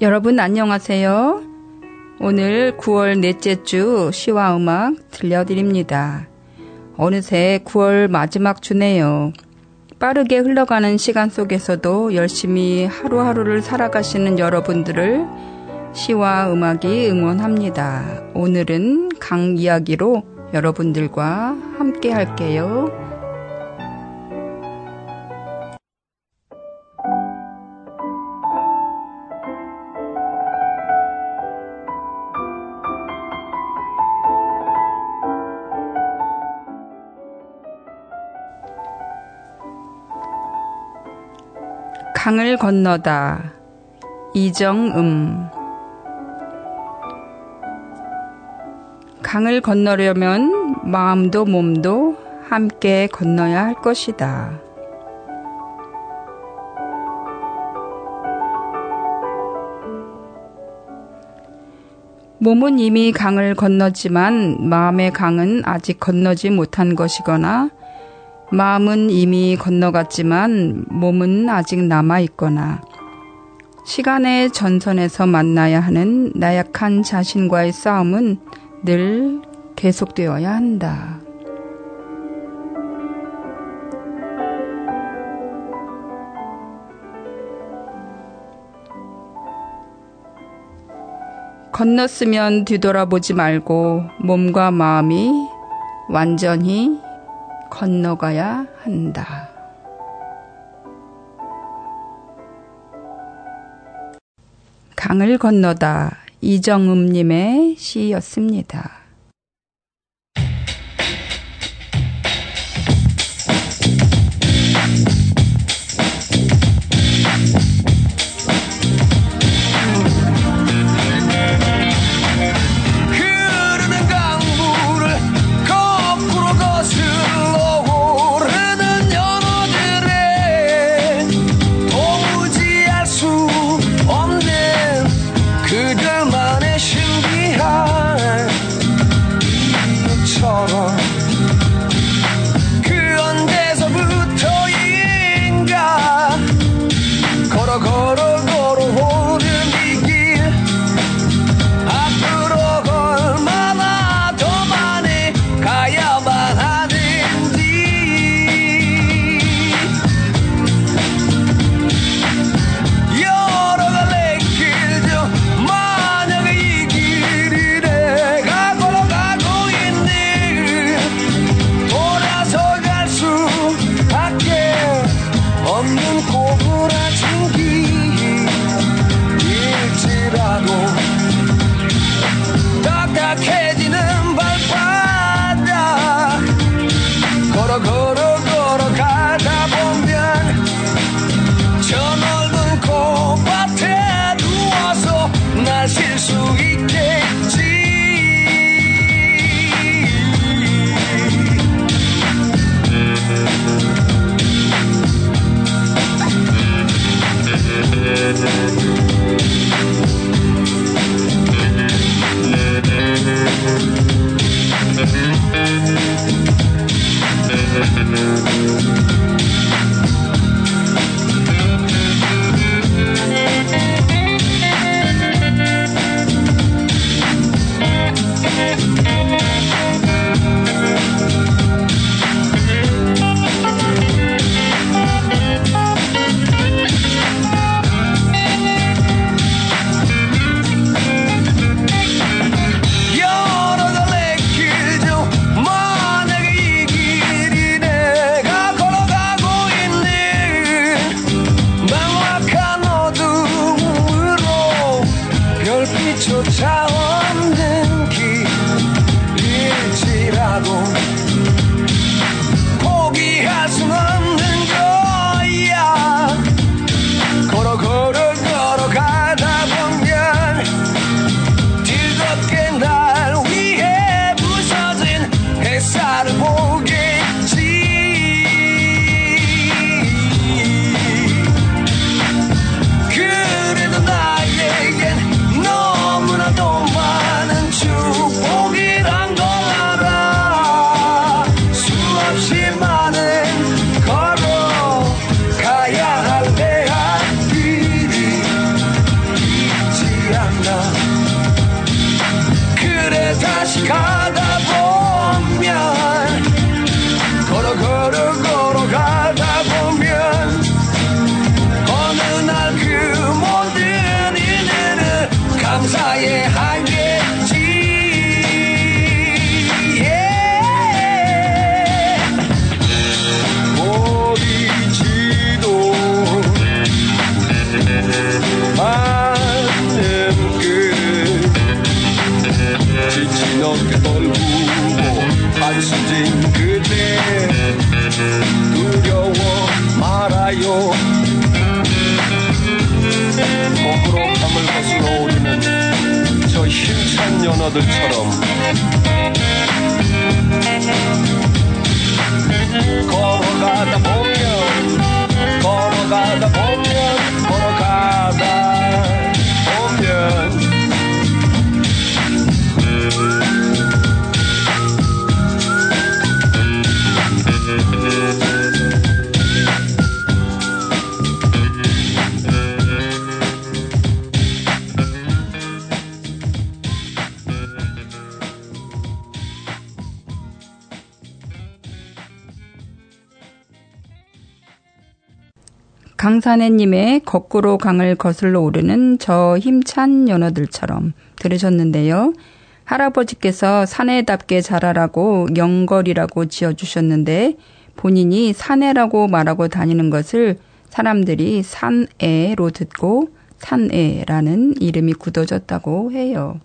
여러분 안녕하세요. 오늘 9월 넷째 주 시와 음악 들려드립니다. 어느새 9월 마지막 주네요. 빠르게 흘러가는 시간 속에서도 열심히 하루하루를 살아가시는 여러분들을 시와 음악이 응원합니다. 오늘은 강 이야기로 여러분들과 함께 할게요. 강을 건너다 이정음 강을 건너려면 마음도 몸도 함께 건너야 할 것이다. 몸은 이미 강을 건넜지만 마음의 강은 아직 건너지 못한 것이거나 마음은 이미 건너갔지만 몸은 아직 남아 있거나 시간의 전선에서 만나야 하는 나약한 자신과의 싸움은 늘 계속되어야 한다. 건넜으면 뒤돌아보지 말고 몸과 마음이 완전히 건너가야 한다. 강을 건너다 이정음님의 시였습니다. 연어들 강산해님의 거꾸로 강을 거슬러 오르는 저 힘찬 연어들처럼 들으셨는데요. 할아버지께서 사내답게 자라라고 영걸이라고 지어주셨는데 본인이 사내라고 말하고 다니는 것을 사람들이 산애로 듣고 산애라는 이름이 굳어졌다고 해요.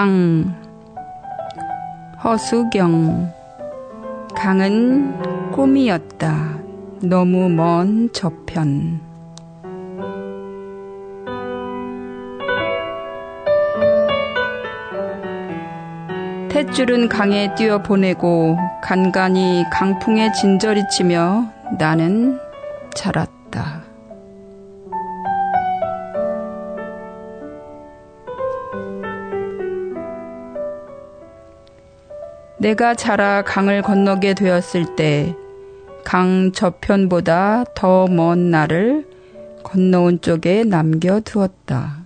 강 허수경 강은 꿈이었다. 너무 먼 저편 탯줄은 강에 뛰어 보내고 간간히 강풍에 진저리 치며 나는 자랐다. 내가 자라 강을 건너게 되었을 때 강 저편보다 더 먼 나를 건너온 쪽에 남겨두었다.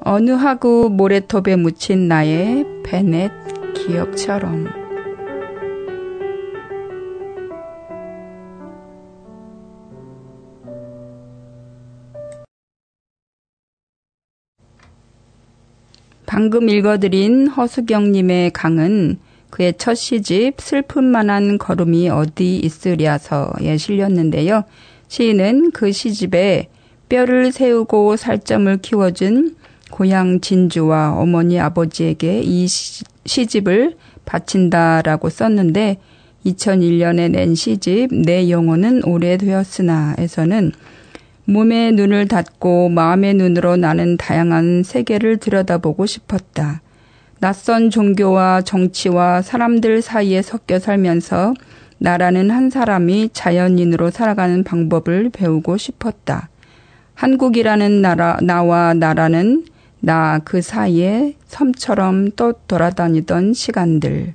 어느 하구 모래톱에 묻힌 나의 베넷 기억처럼. 방금 읽어드린 허수경님의 강은 그의 첫 시집 슬픔만한 걸음이 어디 있으랴서에 실렸는데요. 시인은 그 시집에 뼈를 세우고 살점을 키워준 고향 진주와 어머니 아버지에게 이 시집을 바친다라고 썼는데 2001년에 낸 시집 내 영혼은 오래되었으나에서는 몸의 눈을 닫고 마음의 눈으로 나는 다양한 세계를 들여다보고 싶었다. 낯선 종교와 정치와 사람들 사이에 섞여 살면서 나라는 한 사람이 자연인으로 살아가는 방법을 배우고 싶었다. 한국이라는 나라, 나와 나라는 나 그 사이에 섬처럼 또 돌아다니던 시간들.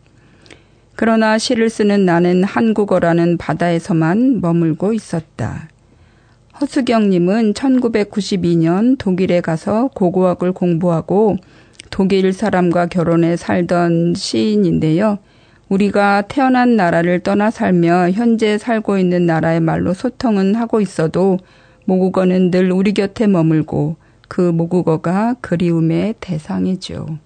그러나 시를 쓰는 나는 한국어라는 바다에서만 머물고 있었다. 허수경님은 1992년 독일에 가서 고고학을 공부하고 독일 사람과 결혼해 살던 시인인데요. 우리가 태어난 나라를 떠나 살며 현재 살고 있는 나라의 말로 소통은 하고 있어도 모국어는 늘 우리 곁에 머물고 그 모국어가 그리움의 대상이죠.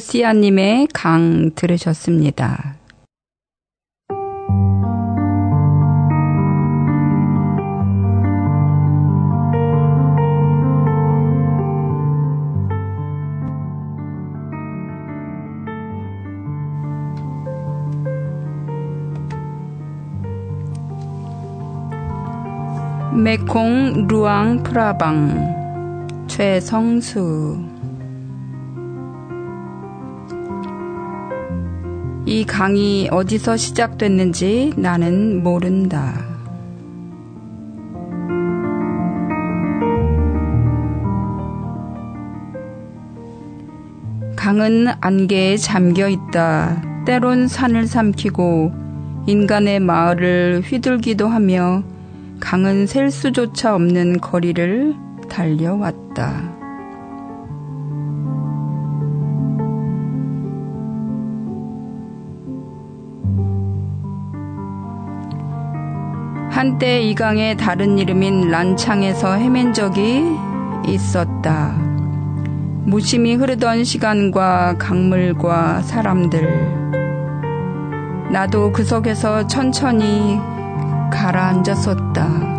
루시아님의 강 들으셨습니다. 메콩 루앙 프라방 최성수 이 강이 어디서 시작됐는지 나는 모른다. 강은 안개에 잠겨 있다. 때론 산을 삼키고 인간의 마을을 휘둘기도 하며 강은 셀 수조차 없는 거리를 달려왔다. 한때 이 강의 다른 이름인 란창에서 헤맨 적이 있었다. 무심히 흐르던 시간과 강물과 사람들. 나도 그 속에서 천천히 가라앉았었다.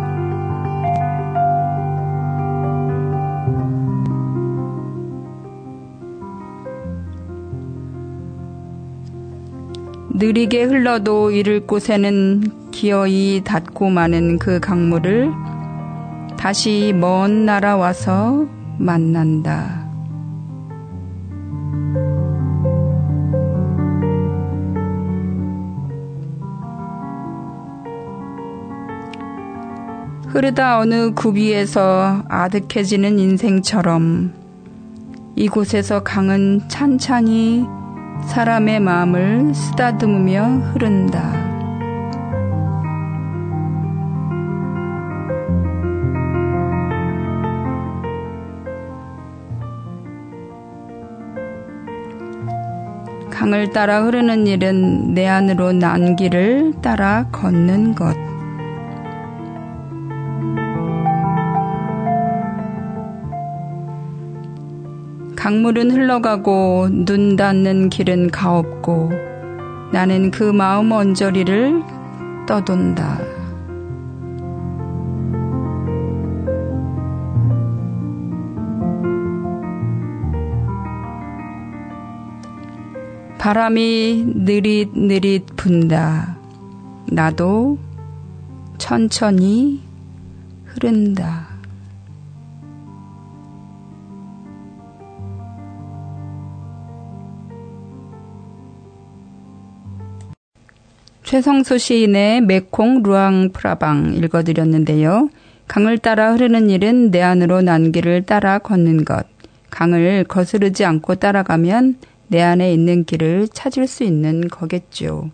느리게 흘러도 이를 곳에는 기어이 닿고 마는 그 강물을 다시 먼 나라 와서 만난다. 흐르다 어느 구비에서 아득해지는 인생처럼 이곳에서 강은 찬찬히 사람의 마음을 쓰다듬으며 흐른다. 강을 따라 흐르는 일은 내 안으로 난 길을 따라 걷는 것. 강물은 흘러가고 눈 닿는 길은 가없고 나는 그 마음 언저리를 떠돈다. 바람이 느릿느릿 분다. 나도 천천히 흐른다. 최성수 시인의 메콩 루앙 프라방 읽어드렸는데요. 강을 따라 흐르는 일은 내 안으로 난 길을 따라 걷는 것. 강을 거스르지 않고 따라가면 내 안에 있는 길을 찾을 수 있는 거겠죠.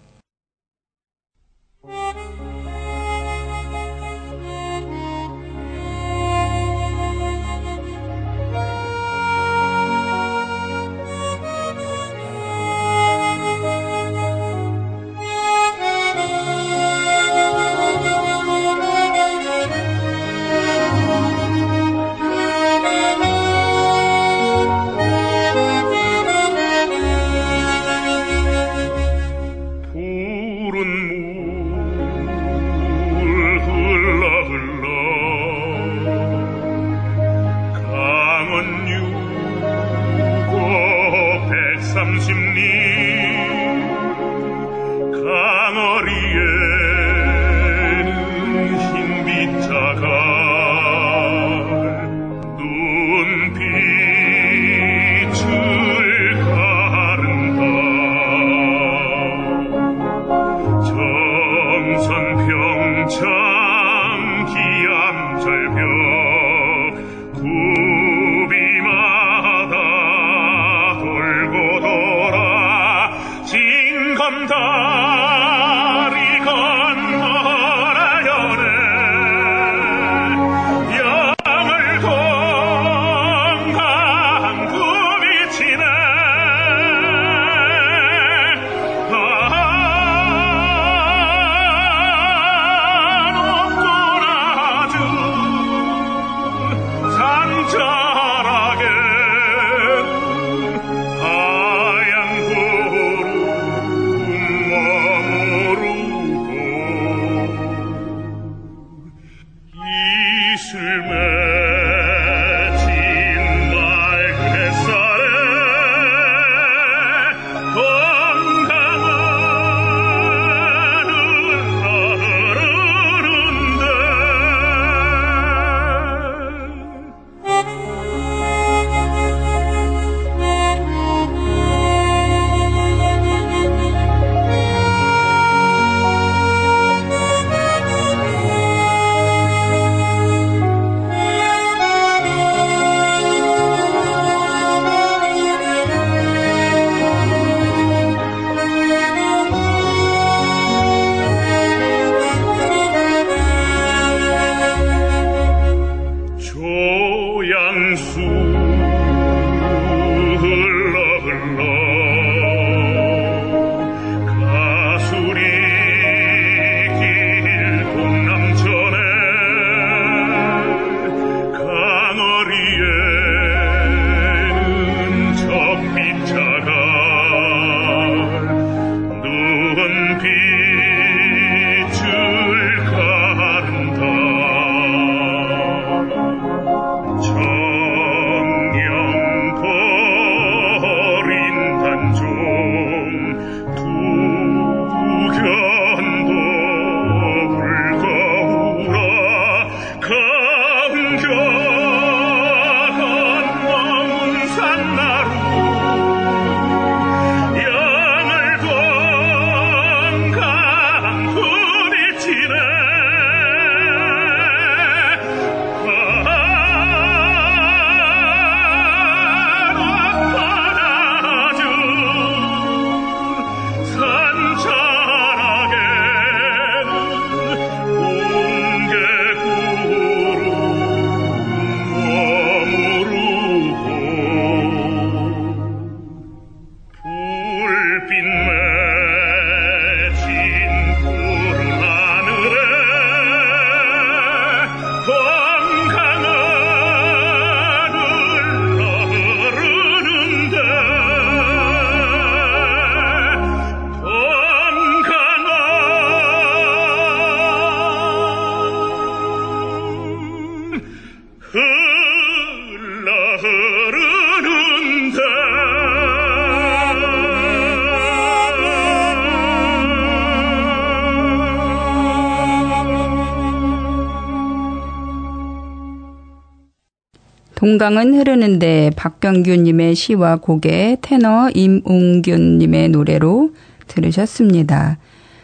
동강은 흐르는데 박병규님의 시와 곡의 테너 임웅균님의 노래로 들으셨습니다.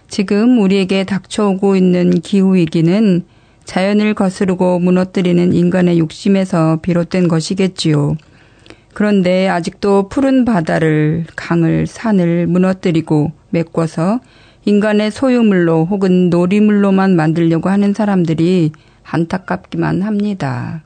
지금 우리에게 닥쳐오고 있는 기후위기는 자연을 거스르고 무너뜨리는 인간의 욕심에서 비롯된 것이겠지요. 그런데 아직도 푸른 바다를, 강을, 산을 무너뜨리고 메꿔서 인간의 소유물로 혹은 놀이물로만 만들려고 하는 사람들이 안타깝기만 합니다.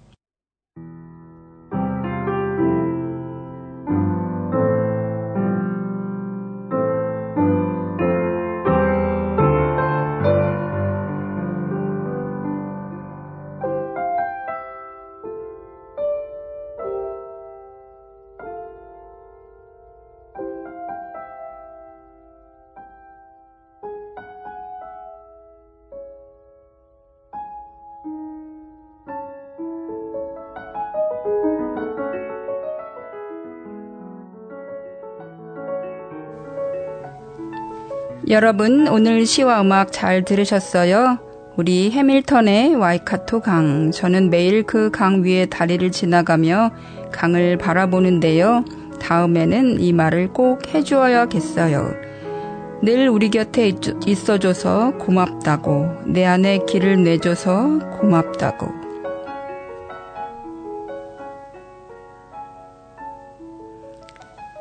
여러분, 오늘 시와 음악 잘 들으셨어요? 우리 해밀턴의 와이카토 강. 저는 매일 그 강 위에 다리를 지나가며 강을 바라보는데요. 다음에는 이 말을 꼭 해주어야겠어요. 늘 우리 곁에 있어줘서 고맙다고. 내 안에 길을 내줘서 고맙다고.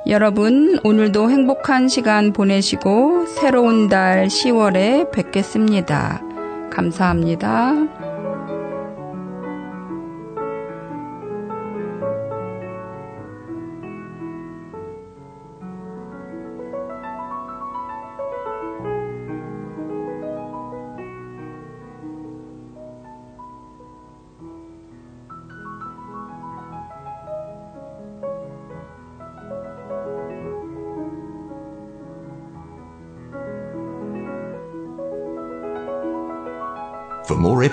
여러분, 오늘도 행복한 시간 보내시고 새로운 달 10월에 뵙겠습니다. 감사합니다.